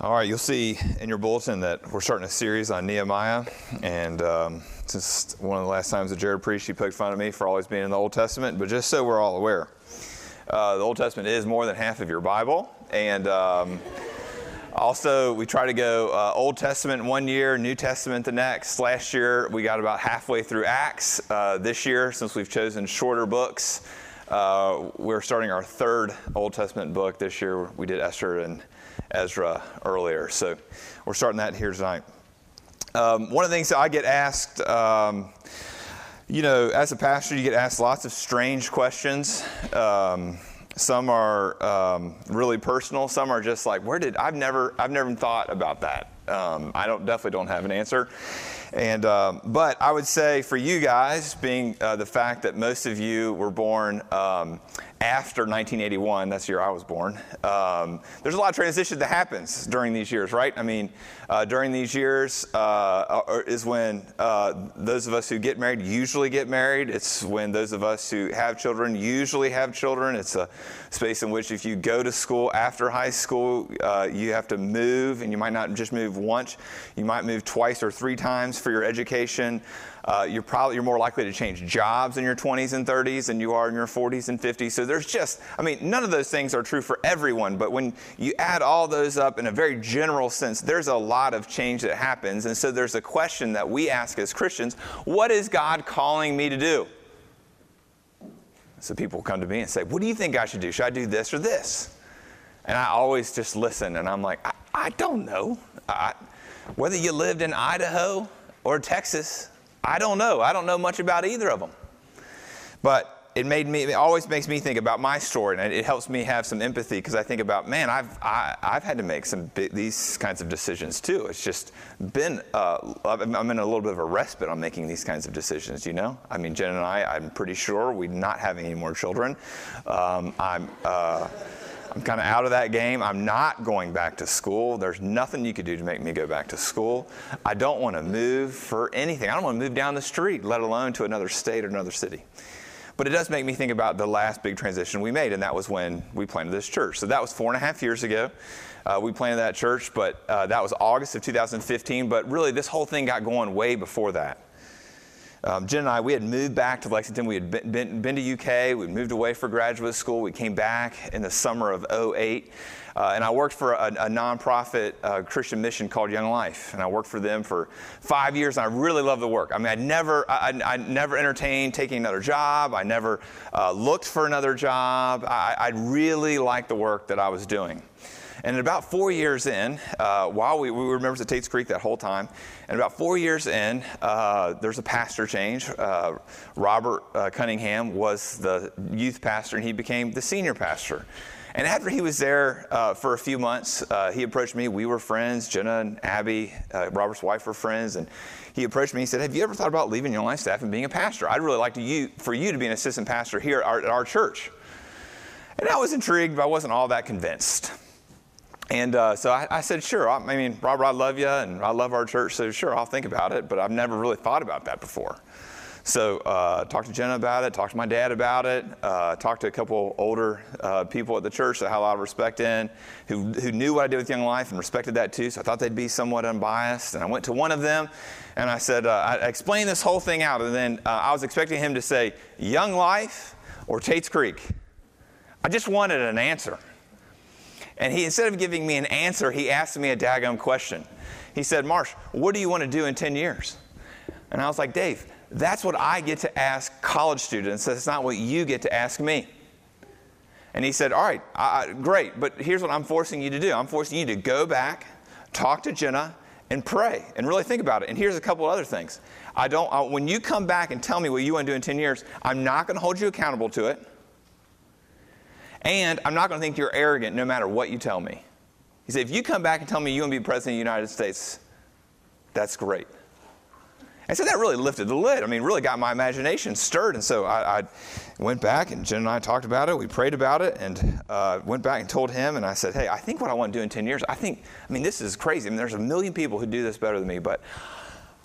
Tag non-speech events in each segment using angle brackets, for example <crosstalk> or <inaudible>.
All right, you'll see in your bulletin that we're starting a series on Nehemiah. And um, since one of the last times that Jared preached, he poked fun at me for always being in the Old Testament. But just so we're all aware, uh, the Old Testament is more than half of your Bible. And um, also, we try to go uh, Old Testament one year, New Testament the next. Last year, we got about halfway through Acts. Uh, this year, since we've chosen shorter books, uh, we're starting our third Old Testament book this year. We did Esther and Ezra earlier. So we're starting that here tonight. Um, one of the things that I get asked, um, you know, as a pastor, you get asked lots of strange questions. Um, some are um, really personal. Some are just like, where did I've never I've never thought about that. Um, I don't definitely don't have an answer. And um, but I would say for you guys, being uh, the fact that most of you were born after 1981, that's the year I was born, um, there's a lot of transition that happens during these years, right? I mean, uh, during these years uh, is when uh, those of us who get married usually get married. It's when those of us who have children usually have children. It's a space in which if you go to school after high school, uh, you have to move, and you might not just move once, you might move twice or three times for your education. Uh, you're probably you're more likely to change jobs in your 20s and 30s than you are in your 40s and 50s. So there's just, I mean, none of those things are true for everyone, but when you add all those up in a very general sense, there's a lot of change that happens. And so there's a question that we ask as Christians what is God calling me to do? So people come to me and say, What do you think I should do? Should I do this or this? And I always just listen and I'm like, I, I don't know. I, whether you lived in Idaho or Texas, I don't know. I don't know much about either of them. But it made me it always makes me think about my story and it helps me have some empathy because i think about man i've I, have i have had to make some big, these kinds of decisions too it's just been uh, i'm in a little bit of a respite on making these kinds of decisions you know i mean jen and i i'm pretty sure we're not having any more children um, i'm uh, I'm kind of out of that game. I'm not going back to school. There's nothing you could do to make me go back to school. I don't want to move for anything. I don't want to move down the street, let alone to another state or another city. But it does make me think about the last big transition we made, and that was when we planted this church. So that was four and a half years ago. Uh, we planted that church, but uh, that was August of 2015. But really, this whole thing got going way before that. Um, Jen and I, we had moved back to Lexington. We had been, been, been to UK. We'd moved away for graduate school. We came back in the summer of 08. Uh, and I worked for a, a nonprofit uh, Christian mission called Young Life, and I worked for them for five years. And I really loved the work. I mean, I never, I, I never entertained taking another job. I never uh, looked for another job. I, I really liked the work that I was doing. And about four years in, uh, while we, we were members of Tate's Creek that whole time, and about four years in, uh, there's a pastor change. Uh, Robert uh, Cunningham was the youth pastor, and he became the senior pastor. And after he was there uh, for a few months, uh, he approached me. We were friends. Jenna and Abby, uh, Robert's wife, were friends. And he approached me. He said, "Have you ever thought about leaving your life staff and being a pastor? I'd really like to you for you to be an assistant pastor here at our, at our church." And I was intrigued, but I wasn't all that convinced. And uh, so I, I, said, sure. I, I, mean, Robert, I love you and I love our church, so sure, I'll think about it, but I've never really thought about that before. So uh, talked to Jenna about it, talked to my dad about it, uh, talked to a couple older uh, people at the church that I had a lot of respect in, who, who knew what I did with Young Life and respected that too. So I thought they'd be somewhat unbiased. And I went to one of them and I said, uh, I explained this whole thing out. And then uh, I was expecting him to say, Young Life or Tate's Creek. I just wanted an answer. And he, instead of giving me an answer, he asked me a daggum question. He said, Marsh, what do you want to do in 10 years? And I was like, Dave, that's what I get to ask college students. That's not what you get to ask me. And he said, All right, I, great, but here's what I'm forcing you to do I'm forcing you to go back, talk to Jenna, and pray and really think about it. And here's a couple other things. I don't, I, when you come back and tell me what you want to do in 10 years, I'm not going to hold you accountable to it. And I'm not going to think you're arrogant no matter what you tell me. He said, if you come back and tell me you want to be president of the United States, that's great. And so that really lifted the lid. I mean, really got my imagination stirred. And so I, I went back, and Jen and I talked about it. We prayed about it, and uh, went back and told him. And I said, Hey, I think what I want to do in 10 years, I think, I mean, this is crazy. I mean, there's a million people who do this better than me, but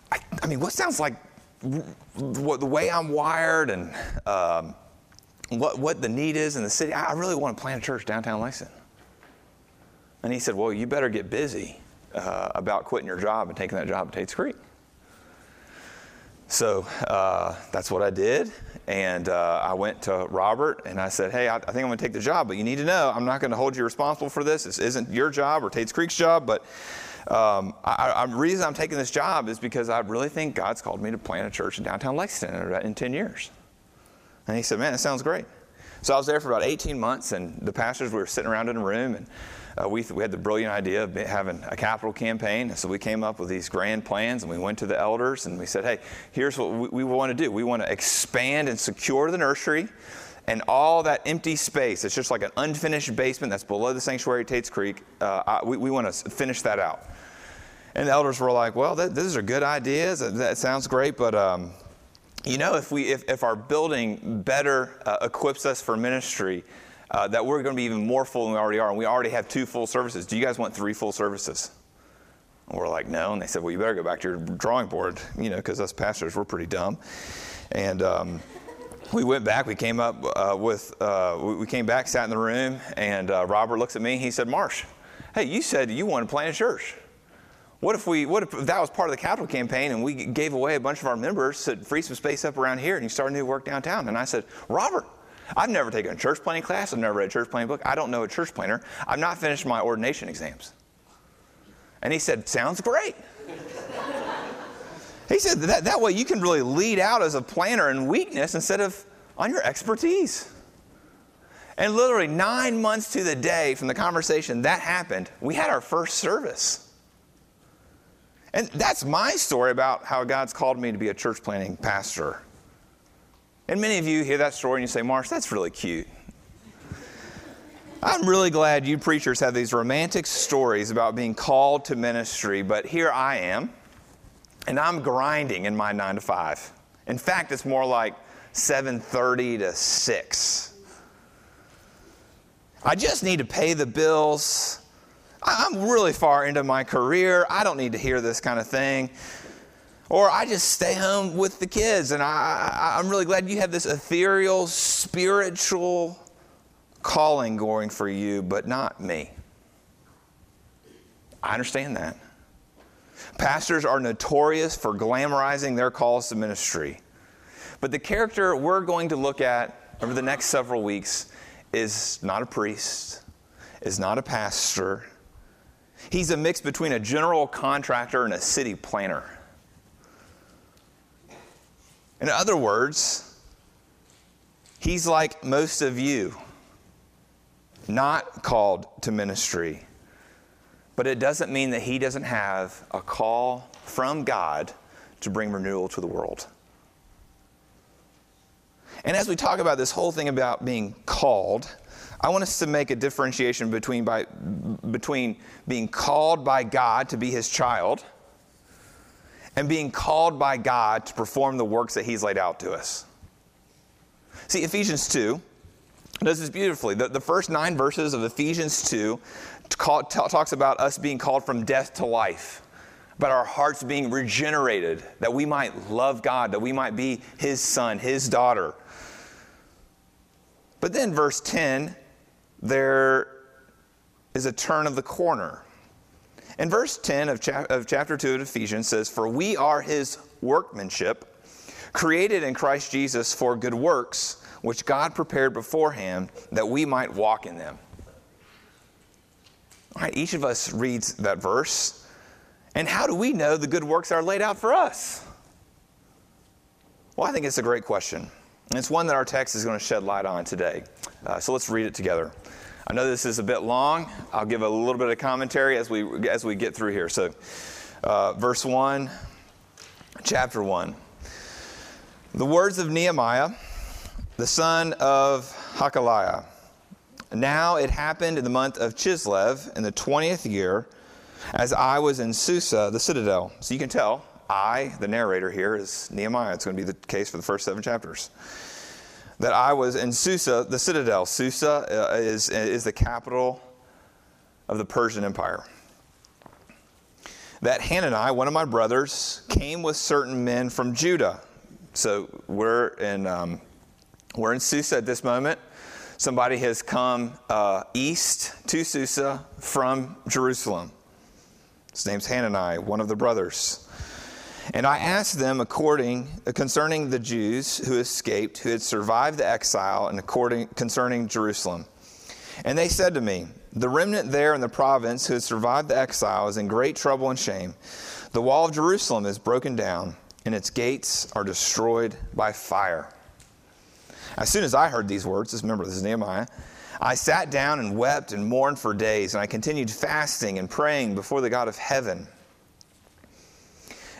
I, I mean, what sounds like the way I'm wired and um, what, what the need is in the city, I really want to plant a church downtown Lexington. And he said, Well, you better get busy uh, about quitting your job and taking that job at Tate's Creek. So uh, that's what I did. And uh, I went to Robert and I said, Hey, I, I think I'm going to take the job, but you need to know I'm not going to hold you responsible for this. This isn't your job or Tate's Creek's job, but um, I, the reason I'm taking this job is because I really think God's called me to plant a church in downtown Lexington in 10 years. And he said, Man, that sounds great. So I was there for about 18 months, and the pastors, we were sitting around in a room, and uh, we, we had the brilliant idea of having a capital campaign. So we came up with these grand plans and we went to the elders and we said, hey, here's what we, we want to do. We want to expand and secure the nursery and all that empty space. It's just like an unfinished basement that's below the sanctuary at Tate's Creek. Uh, we, we want to finish that out. And the elders were like, well, that, these are good ideas. That, that sounds great, but um, you know, if, we, if, if our building better uh, equips us for ministry, uh, that we're going to be even more full than we already are. And we already have two full services. Do you guys want three full services? And we're like, no. And they said, well, you better go back to your drawing board, you know, because us pastors, we're pretty dumb. And um, we went back. We came up uh, with, uh, we came back, sat in the room, and uh, Robert looks at me. He said, Marsh, hey, you said you wanted to plant a church. What if we, what if that was part of the capital campaign and we gave away a bunch of our members to free some space up around here and you started new work downtown? And I said, Robert, I've never taken a church planting class. I've never read a church planting book. I don't know a church planter. I've not finished my ordination exams. And he said, Sounds great. he said, that, that way you can really lead out as a planter in weakness instead of on your expertise. And literally nine months to the day from the conversation that happened, we had our first service. And that's my story about how God's called me to be a church planting pastor. And many of you hear that story and you say, Marsh, that's really cute. I'm really glad you preachers have these romantic stories about being called to ministry, but here I am, and I'm grinding in my 9 to 5. In fact, it's more like 7:30 to 6. I just need to pay the bills. I'm really far into my career. I don't need to hear this kind of thing. Or I just stay home with the kids. And I, I'm really glad you have this ethereal, spiritual calling going for you, but not me. I understand that. Pastors are notorious for glamorizing their calls to ministry. But the character we're going to look at over the next several weeks is not a priest, is not a pastor. He's a mix between a general contractor and a city planner. In other words, he's like most of you, not called to ministry. But it doesn't mean that he doesn't have a call from God to bring renewal to the world. And as we talk about this whole thing about being called, I want us to make a differentiation between, by, between being called by God to be his child and being called by God to perform the works that He's laid out to us. See, Ephesians 2 does this beautifully. The, the first nine verses of Ephesians 2 call, t- talks about us being called from death to life, about our hearts being regenerated, that we might love God, that we might be His son, His daughter. But then, verse 10, there is a turn of the corner. And verse 10 of, of chapter 2 of Ephesians says, For we are his workmanship, created in Christ Jesus for good works, which God prepared beforehand that we might walk in them. All right, each of us reads that verse. And how do we know the good works are laid out for us? Well, I think it's a great question. And it's one that our text is going to shed light on today. Uh, so let's read it together. I know this is a bit long. I'll give a little bit of commentary as we, as we get through here. So, uh, verse 1, chapter 1. The words of Nehemiah, the son of Hacaliah. Now it happened in the month of Chislev in the 20th year, as I was in Susa, the citadel. So you can tell, I, the narrator here, is Nehemiah. It's going to be the case for the first seven chapters that I was in Susa, the citadel. Susa uh, is, is the capital of the Persian Empire. That Hanani, one of my brothers, came with certain men from Judah. So we're in, um, we're in Susa at this moment. somebody has come uh, east to Susa from Jerusalem. His name's Hanani, one of the brothers. And I asked them according uh, concerning the Jews who escaped, who had survived the exile, and according concerning Jerusalem. And they said to me, The remnant there in the province who had survived the exile is in great trouble and shame. The wall of Jerusalem is broken down, and its gates are destroyed by fire. As soon as I heard these words, just remember this is Nehemiah, I sat down and wept and mourned for days, and I continued fasting and praying before the God of heaven.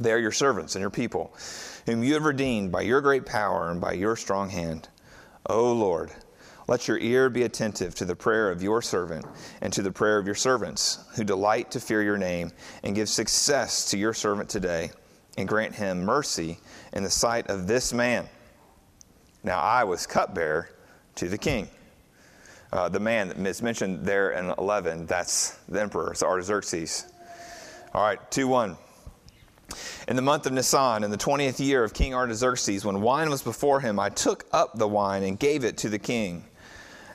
They are your servants and your people whom you have redeemed by your great power and by your strong hand. O Lord, let your ear be attentive to the prayer of your servant and to the prayer of your servants, who delight to fear your name, and give success to your servant today, and grant him mercy in the sight of this man. Now I was cupbearer to the king. Uh, the man that is mentioned there in 11, that's the emperor, it's Artaxerxes. All right, 2 1. In the month of Nisan, in the twentieth year of King Artaxerxes, when wine was before him, I took up the wine and gave it to the king.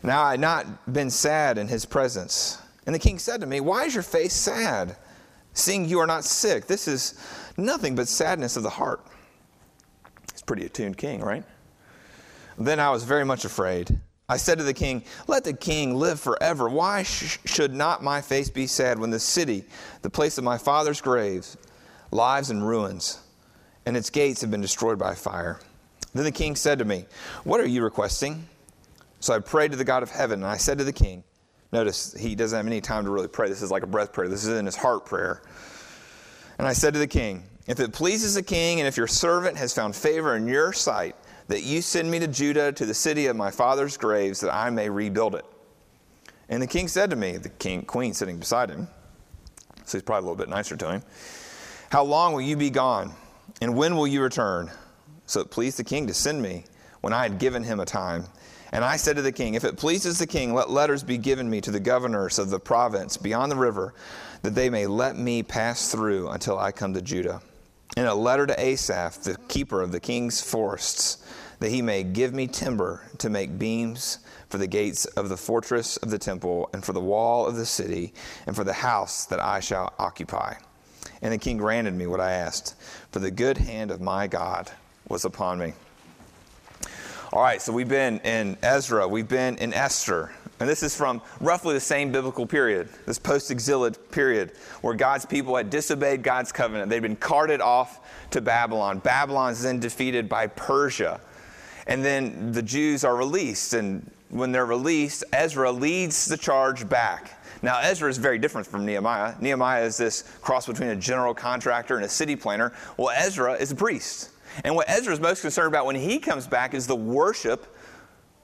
Now I had not been sad in his presence. And the king said to me, Why is your face sad, seeing you are not sick? This is nothing but sadness of the heart. He's pretty attuned king, right? Then I was very much afraid. I said to the king, Let the king live forever. Why sh- should not my face be sad when the city, the place of my father's graves, lives in ruins, and its gates have been destroyed by fire. Then the king said to me, What are you requesting? So I prayed to the God of heaven, and I said to the king, Notice he doesn't have any time to really pray. This is like a breath prayer. This is in his heart prayer. And I said to the king, If it pleases the king, and if your servant has found favor in your sight, that you send me to Judah, to the city of my father's graves, that I may rebuild it. And the king said to me, the king, queen sitting beside him, so he's probably a little bit nicer to him. How long will you be gone? And when will you return? So it pleased the king to send me when I had given him a time. And I said to the king, If it pleases the king, let letters be given me to the governors of the province beyond the river, that they may let me pass through until I come to Judah. And a letter to Asaph, the keeper of the king's forests, that he may give me timber to make beams for the gates of the fortress of the temple, and for the wall of the city, and for the house that I shall occupy. And the king granted me what I asked, for the good hand of my God was upon me. All right, so we've been in Ezra, we've been in Esther, and this is from roughly the same biblical period, this post exilic period, where God's people had disobeyed God's covenant. They'd been carted off to Babylon. Babylon's then defeated by Persia. And then the Jews are released. And when they're released, Ezra leads the charge back. Now, Ezra is very different from Nehemiah. Nehemiah is this cross between a general contractor and a city planner. Well, Ezra is a priest. And what Ezra is most concerned about when he comes back is the worship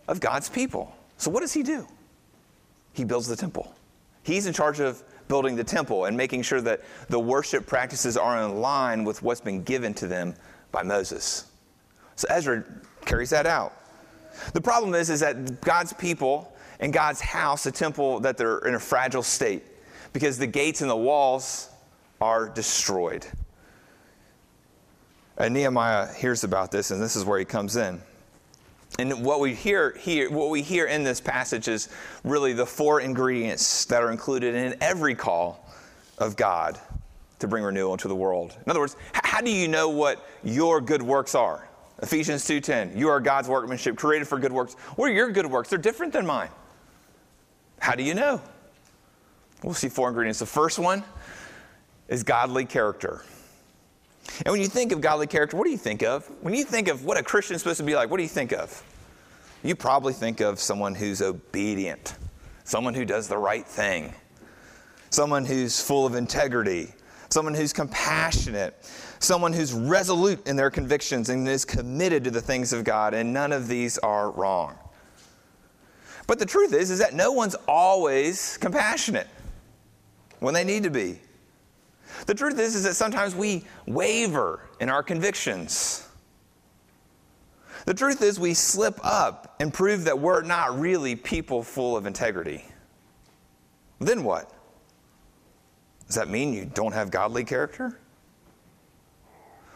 of God's people. So, what does he do? He builds the temple. He's in charge of building the temple and making sure that the worship practices are in line with what's been given to them by Moses. So Ezra carries that out. The problem is, is that God's people and God's house, a temple, that they're in a fragile state because the gates and the walls are destroyed. And Nehemiah hears about this, and this is where he comes in. And what we hear here, what we hear in this passage is really the four ingredients that are included in every call of God to bring renewal into the world. In other words, how do you know what your good works are? Ephesians 2:10. You are God's workmanship, created for good works. What are your good works? They're different than mine. How do you know? We'll see four ingredients. The first one, is godly character. And when you think of godly character, what do you think of? When you think of what a Christian is supposed to be like, what do you think of? You probably think of someone who's obedient, someone who does the right thing, someone who's full of integrity, someone who's compassionate, someone who's resolute in their convictions and is committed to the things of God, and none of these are wrong. But the truth is, is that no one's always compassionate when they need to be. The truth is, is that sometimes we waver in our convictions. The truth is, we slip up and prove that we're not really people full of integrity. Then what? Does that mean you don't have godly character?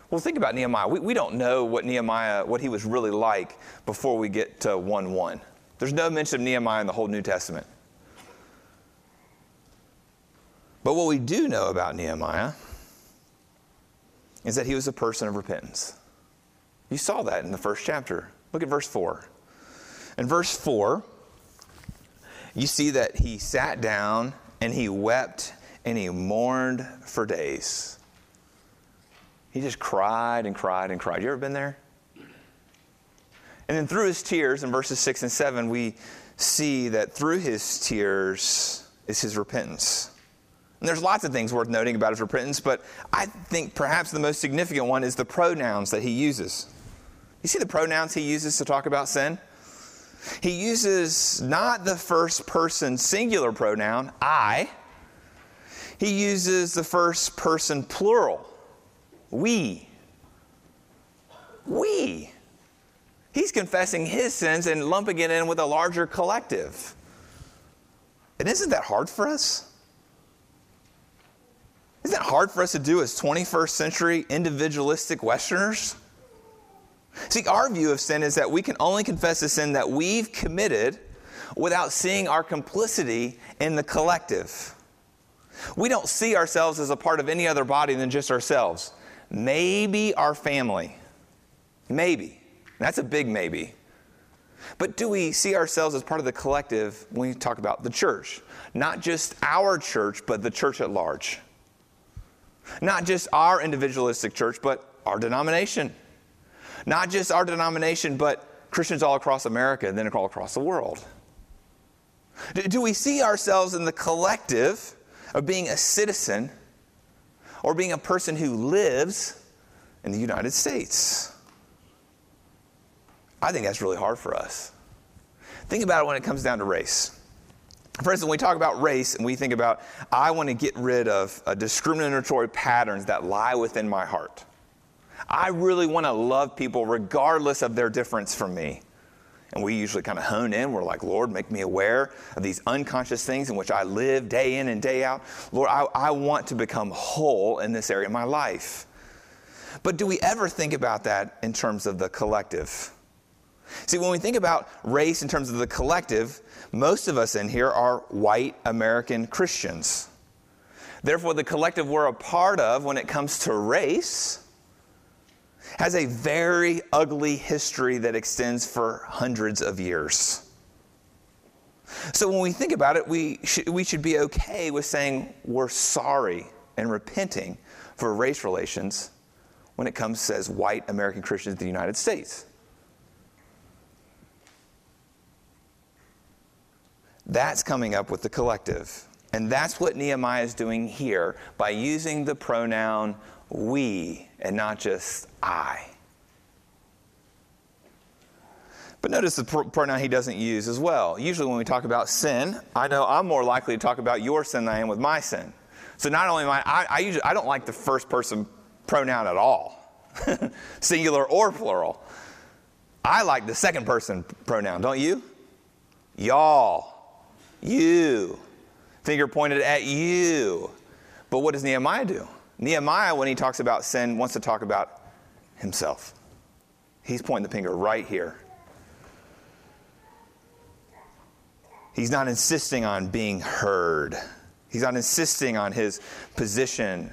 Well, think about Nehemiah. We, we don't know what Nehemiah, what he was really like before we get to 1 1. There's no mention of Nehemiah in the whole New Testament. But what we do know about Nehemiah is that he was a person of repentance. You saw that in the first chapter. Look at verse 4. In verse 4, you see that he sat down and he wept and he mourned for days. He just cried and cried and cried. You ever been there? And then through his tears, in verses 6 and 7, we see that through his tears is his repentance. And there's lots of things worth noting about his repentance, but I think perhaps the most significant one is the pronouns that he uses. You see the pronouns he uses to talk about sin? He uses not the first person singular pronoun, I. He uses the first person plural, we. We. He's confessing his sins and lumping it in with a larger collective. And isn't that hard for us? Isn't that hard for us to do as 21st century individualistic Westerners? See, our view of sin is that we can only confess the sin that we've committed without seeing our complicity in the collective. We don't see ourselves as a part of any other body than just ourselves. Maybe our family. Maybe. That's a big maybe. But do we see ourselves as part of the collective when we talk about the church? Not just our church, but the church at large. Not just our individualistic church, but our denomination. Not just our denomination, but Christians all across America and then all across the world. Do we see ourselves in the collective of being a citizen or being a person who lives in the United States? I think that's really hard for us. Think about it when it comes down to race. For instance, when we talk about race and we think about, I want to get rid of uh, discriminatory patterns that lie within my heart. I really want to love people regardless of their difference from me. And we usually kind of hone in. We're like, Lord, make me aware of these unconscious things in which I live day in and day out. Lord, I, I want to become whole in this area of my life. But do we ever think about that in terms of the collective? See, when we think about race in terms of the collective, most of us in here are white American Christians. Therefore, the collective we're a part of when it comes to race has a very ugly history that extends for hundreds of years. So when we think about it, we should, we should be okay with saying we're sorry and repenting for race relations when it comes as white American Christians in the United States. That's coming up with the collective. And that's what Nehemiah is doing here by using the pronoun we and not just I. But notice the pronoun he doesn't use as well. Usually, when we talk about sin, I know I'm more likely to talk about your sin than I am with my sin. So, not only am I, I, I usually I don't like the first person pronoun at all, <laughs> singular or plural. I like the second person pronoun, don't you? Y'all, you, finger pointed at you. But what does Nehemiah do? Nehemiah, when he talks about sin, wants to talk about himself. He's pointing the finger right here. He's not insisting on being heard. He's not insisting on his position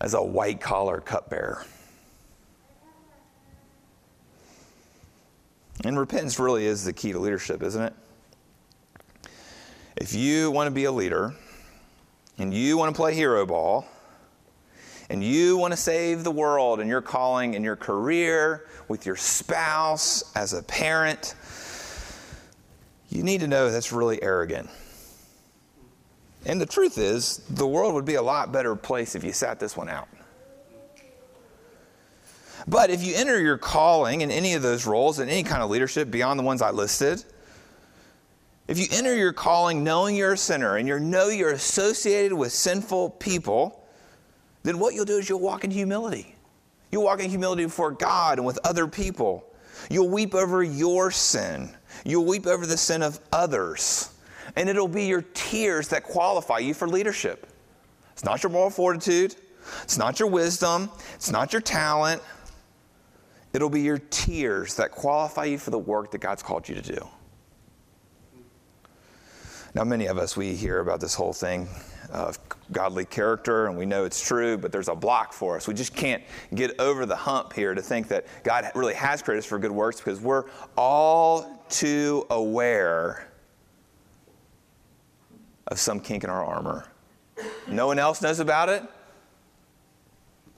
as a white collar cupbearer. And repentance really is the key to leadership, isn't it? If you want to be a leader, and you want to play hero ball, and you want to save the world and your calling and your career, with your spouse, as a parent, you need to know that's really arrogant. And the truth is, the world would be a lot better place if you sat this one out. But if you enter your calling in any of those roles, in any kind of leadership beyond the ones I listed, if you enter your calling knowing you're a sinner and you know you're associated with sinful people, then what you'll do is you'll walk in humility. You'll walk in humility before God and with other people. You'll weep over your sin. You'll weep over the sin of others. And it'll be your tears that qualify you for leadership. It's not your moral fortitude, it's not your wisdom, it's not your talent. It'll be your tears that qualify you for the work that God's called you to do. Now, many of us, we hear about this whole thing of godly character and we know it's true, but there's a block for us. We just can't get over the hump here to think that God really has created us for good works because we're all too aware of some kink in our armor. No one else knows about it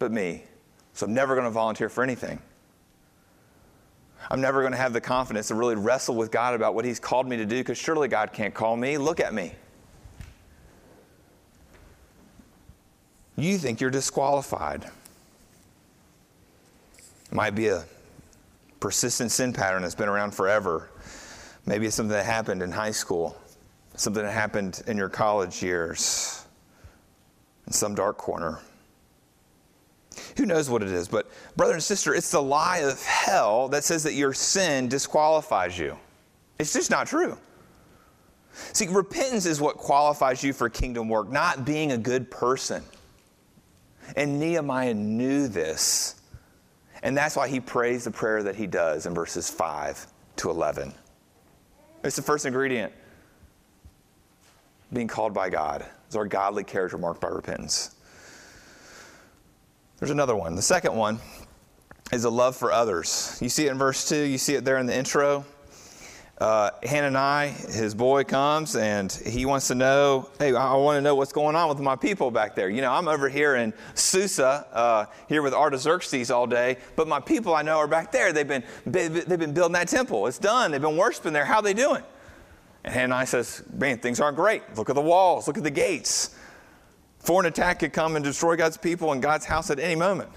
but me. So I'm never going to volunteer for anything. I'm never going to have the confidence to really wrestle with God about what He's called me to do because surely God can't call me. Look at me. You think you're disqualified. Might be a persistent sin pattern that's been around forever. Maybe it's something that happened in high school, something that happened in your college years, in some dark corner. Who knows what it is? But, brother and sister, it's the lie of hell that says that your sin disqualifies you. It's just not true. See, repentance is what qualifies you for kingdom work, not being a good person. And Nehemiah knew this. And that's why he prays the prayer that he does in verses 5 to 11. It's the first ingredient being called by God. It's our godly character marked by repentance. There's another one. The second one is a love for others. You see it in verse 2, you see it there in the intro. Uh, Hanani, his boy, comes and he wants to know, hey, I want to know what's going on with my people back there. You know, I'm over here in Susa, uh, here with Artaxerxes all day, but my people I know are back there. They've been, they've been building that temple. It's done. They've been worshiping there. How are they doing? And Hanani says, man, things aren't great. Look at the walls. Look at the gates. Foreign attack could come and destroy God's people and God's house at any moment.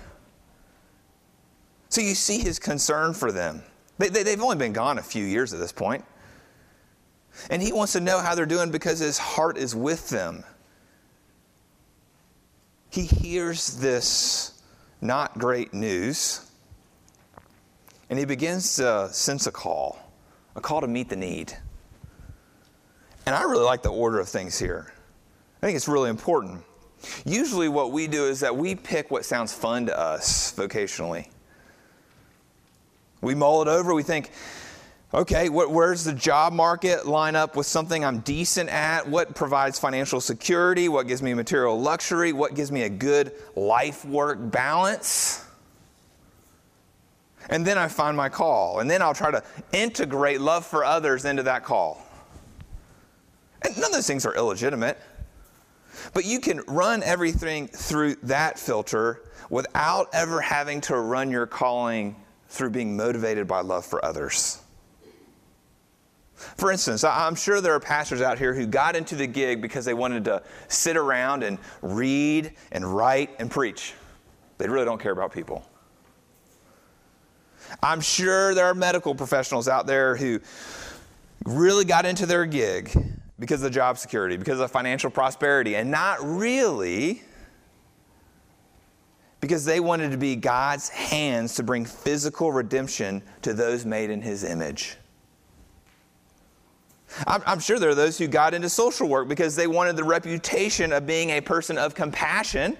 So you see his concern for them. They, they, they've only been gone a few years at this point. And he wants to know how they're doing because his heart is with them. He hears this not great news, and he begins to sense a call, a call to meet the need. And I really like the order of things here. I think it's really important. Usually, what we do is that we pick what sounds fun to us vocationally. We mull it over, we think, okay, what, where's the job market line up with something I'm decent at? What provides financial security? What gives me material luxury? What gives me a good life work balance? And then I find my call. And then I'll try to integrate love for others into that call. And none of those things are illegitimate. But you can run everything through that filter without ever having to run your calling through being motivated by love for others. For instance, I'm sure there are pastors out here who got into the gig because they wanted to sit around and read and write and preach. They really don't care about people. I'm sure there are medical professionals out there who really got into their gig because of job security, because of financial prosperity, and not really because they wanted to be God's hands to bring physical redemption to those made in His image. I'm, I'm, sure there are those who got into social work because they wanted the reputation of being a person of compassion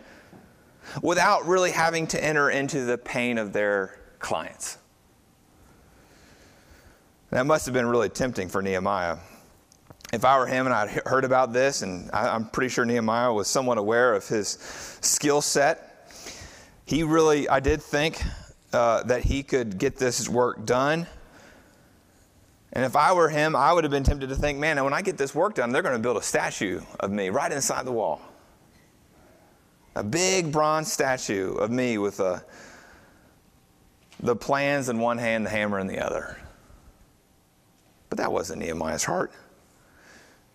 without really having to enter into the pain of their clients. That must have been really tempting for Nehemiah if I were him and I'd heard about this, and I, am pretty sure Nehemiah was somewhat aware of his skill set, he really, I did think uh, that he could get this work done. And if I were him, I would have been tempted to think, man, when I get this work done, they're going to build a statue of me right inside the wall. A big bronze statue of me with a, the plans in one hand, the hammer in the other. But that wasn't Nehemiah's heart.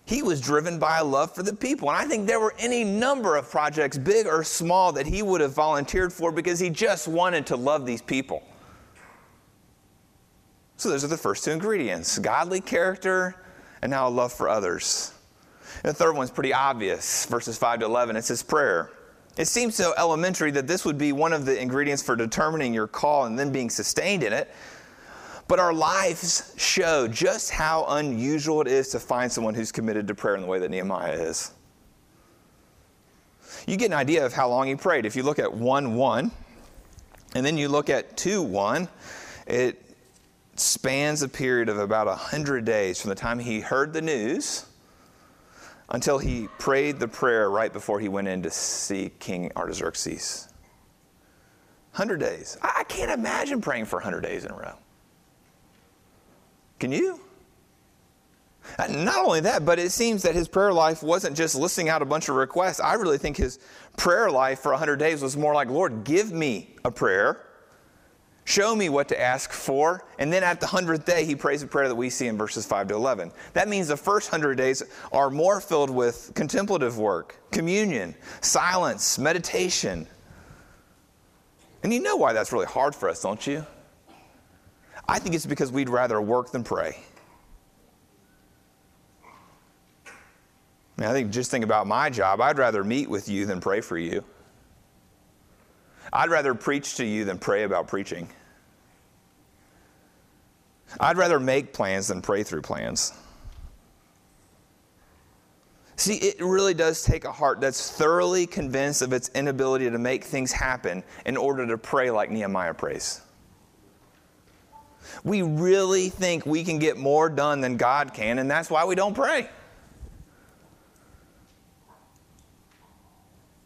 He was driven by a love for the people. And I think there were any number of projects, big or small, that he would have volunteered for because he just wanted to love these people. So those are the first two ingredients godly character and now a love for others. And the third one's pretty obvious, verses 5 to 11. It says prayer. It seems so elementary that this would be one of the ingredients for determining your call and then being sustained in it. But our lives show just how unusual it is to find someone who's committed to prayer in the way that Nehemiah is. You get an idea of how long he prayed. If you look at 1 1, and then you look at 2 1, it spans a period of about 100 days from the time he heard the news until he prayed the prayer right before he went in to see King Artaxerxes. 100 days. I can't imagine praying for 100 days in a row. Can you? Not only that, but it seems that his prayer life wasn't just listing out a bunch of requests. I really think his prayer life for 100 days was more like, Lord, give me a prayer Show me what to ask for. And then at the 100th day, he prays a prayer that we see in verses 5 to 11. That means the first 100 days are more filled with contemplative work, communion, silence, meditation. And you know why that's really hard for us, don't you? I think it's because we'd rather work than pray. I, mean, I think just think about my job. I'd rather meet with you than pray for you. I'd rather preach to you than pray about preaching. I'd rather make plans than pray through plans. See, it really does take a heart that's thoroughly convinced of its inability to make things happen in order to pray like Nehemiah prays. We really think we can get more done than God can, and that's why we don't pray.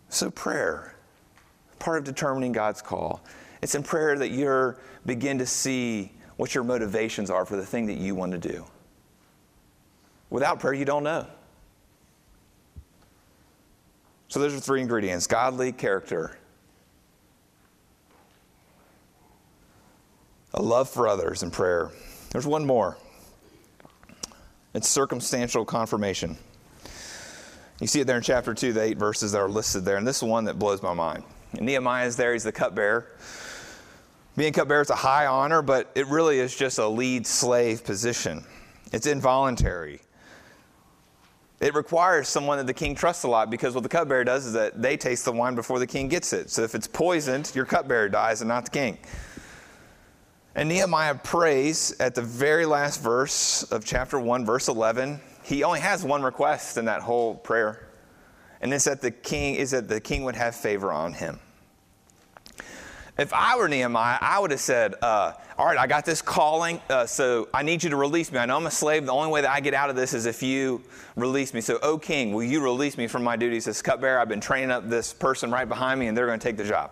So, prayer, part of determining God's call, it's in prayer that you begin to see what your motivations are for the thing that you want to do. Without prayer, you don't know. So, those are three ingredients godly character, a love for others, and prayer. There's one more it's circumstantial confirmation. You see it there in chapter 2, the eight verses that are listed there, and this is one that blows my mind. And Nehemiah is there, he's the cupbearer. Being cupbearer is a high honor, but it really is just a lead slave position. It's involuntary. It requires someone that the king trusts a lot because what the cupbearer does is that they taste the wine before the king gets it. So if it's poisoned, your cupbearer dies and not the king. And Nehemiah prays at the very last verse of chapter 1, verse 11. He only has one request in that whole prayer. And it's that the king is that the king would have favor on him. If I were Nehemiah, I would have said, uh, All right, I got this calling, uh, so I need you to release me. I know I'm a slave. The only way that I get out of this is if you release me. So, O king, will you release me from my duties as cupbearer? I've been training up this person right behind me, and they're going to take the job.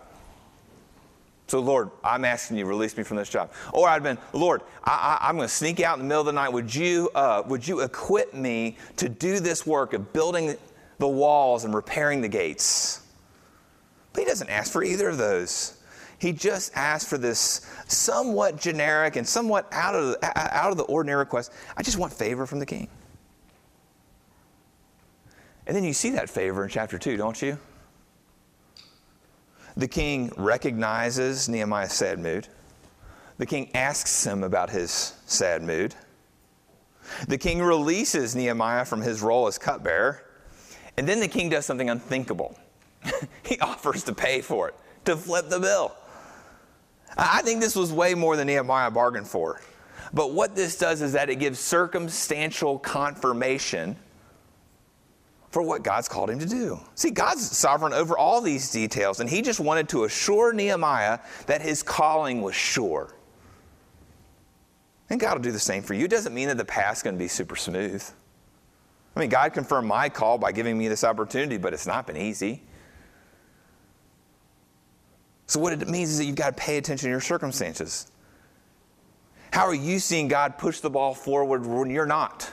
So, Lord, I'm asking you, release me from this job. Or I'd been, Lord, I, am going to sneak out in the middle of the night. Would you, uh, would you equip me to do this work of building the walls and repairing the gates? But he doesn't ask for either of those. He just asked for this somewhat generic and somewhat out of the, out of the ordinary request. I just want favor from the king. And then you see that favor in chapter 2, don't you? The king recognizes Nehemiah's sad mood. The king asks him about his sad mood. The king releases Nehemiah from his role as cupbearer. And then the king does something unthinkable. <laughs> he offers to pay for it, to flip the bill. I think this was way more than Nehemiah bargained for. But what this does is that it gives circumstantial confirmation for what God's called him to do. See, God's sovereign over all these details, and he just wanted to assure Nehemiah that his calling was sure. And God will do the same for you. It doesn't mean that the path's going to be super smooth. I mean, God confirmed my call by giving me this opportunity, but it's not been easy. So, what it means is that you've got to pay attention to your circumstances. How are you seeing God push the ball forward when you're not?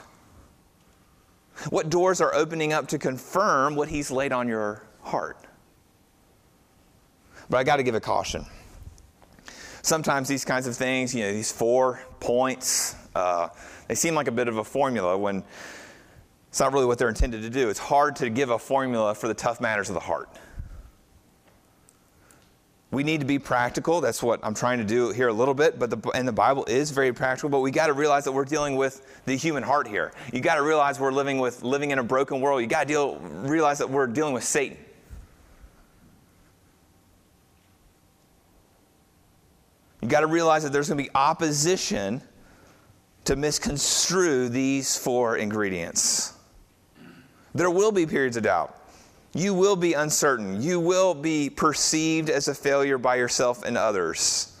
What doors are opening up to confirm what He's laid on your heart? But I got to give a caution. Sometimes these kinds of things, you know, these four points, uh, they seem like a bit of a formula when it's not really what they're intended to do. It's hard to give a formula for the tough matters of the heart. We need to be practical. That's what I'm trying to do here a little bit. But the, and the Bible is very practical. But we got to realize that we're dealing with the human heart here. You got to realize we're living with living in a broken world. You got to deal realize that we're dealing with Satan. You got to realize that there's going to be opposition to misconstrue these four ingredients. There will be periods of doubt. You will be uncertain. You will be perceived as a failure by yourself and others.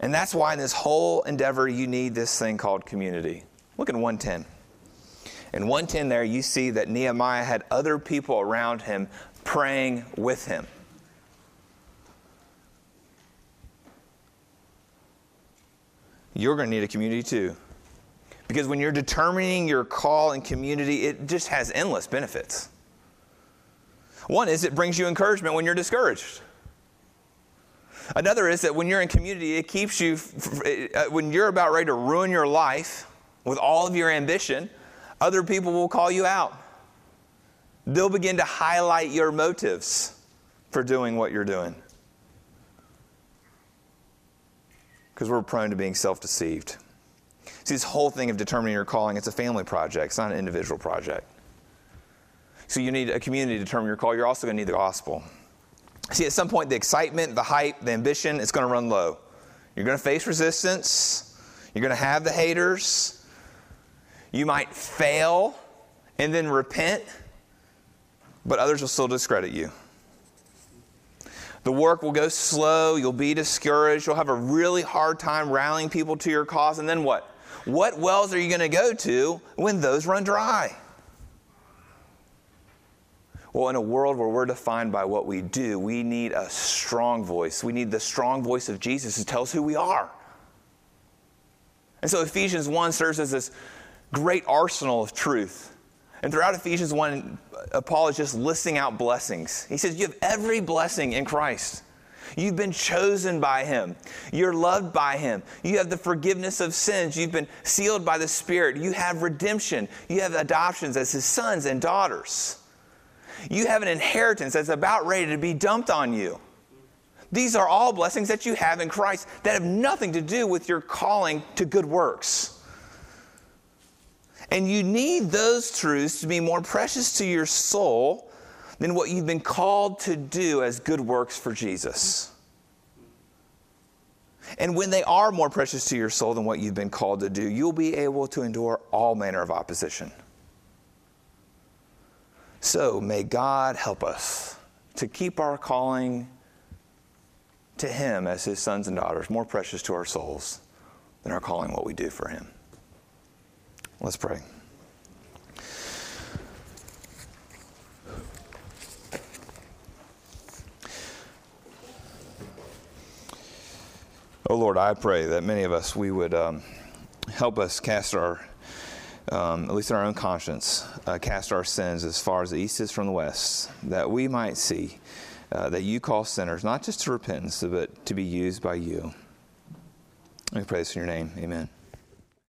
And that's why in this whole endeavor, you need this thing called community. Look at 110. In 110, there, you see that Nehemiah had other people around him praying with him. You're going to need a community too. Because when you're determining your call and community, it just has endless benefits. One is it brings you encouragement when you're discouraged. Another is that when you're in community, it keeps you, uh, when you're about ready to ruin your life with all of your ambition, other people will call you out. They'll begin to highlight your motives for doing what you're doing. Because we're prone to being self deceived. See, this whole thing of determining your calling, it's a family project, it's not an individual project. So you need a community to determine your call. You're also going to need the gospel. See, at some point, the excitement, the hype, the ambition, it's going to run low. You're going to face resistance. You're going to have the haters. You might fail and then repent, but others will still discredit you. The work will go slow. You'll be discouraged. You'll have a really hard time rallying people to your cause. And then what? What wells are you going to go to when those run dry? Well, in a world where we're defined by what we do, we need a strong voice. We need the strong voice of Jesus to tell us who we are. And so Ephesians 1 serves as this great arsenal of truth. And throughout Ephesians 1, uh, Paul is just listing out blessings. He says, You have every blessing in Christ. You've been chosen by Him. You're loved by Him. You have the forgiveness of sins. You've been sealed by the Spirit. You have redemption. You have adoptions as His sons and daughters. You have an inheritance that's about ready to be dumped on you. These are all blessings that you have in Christ that have nothing to do with your calling to good works. And you need those truths to be more precious to your soul than what you've been called to do as good works for Jesus. And when they are more precious to your soul than what you've been called to do, you'll be able to endure all manner of opposition. So may God help us to keep our calling to Him as His sons and daughters more precious to our souls than our calling what we do for Him. Let's pray. Oh Lord, I pray that many of us, we would um, help us cast our, um, at least in our own conscience, uh, cast our sins as far as the east is from the west, that we might see uh, that you call sinners not just to repentance, but to be used by you. We pray this in your name. Amen.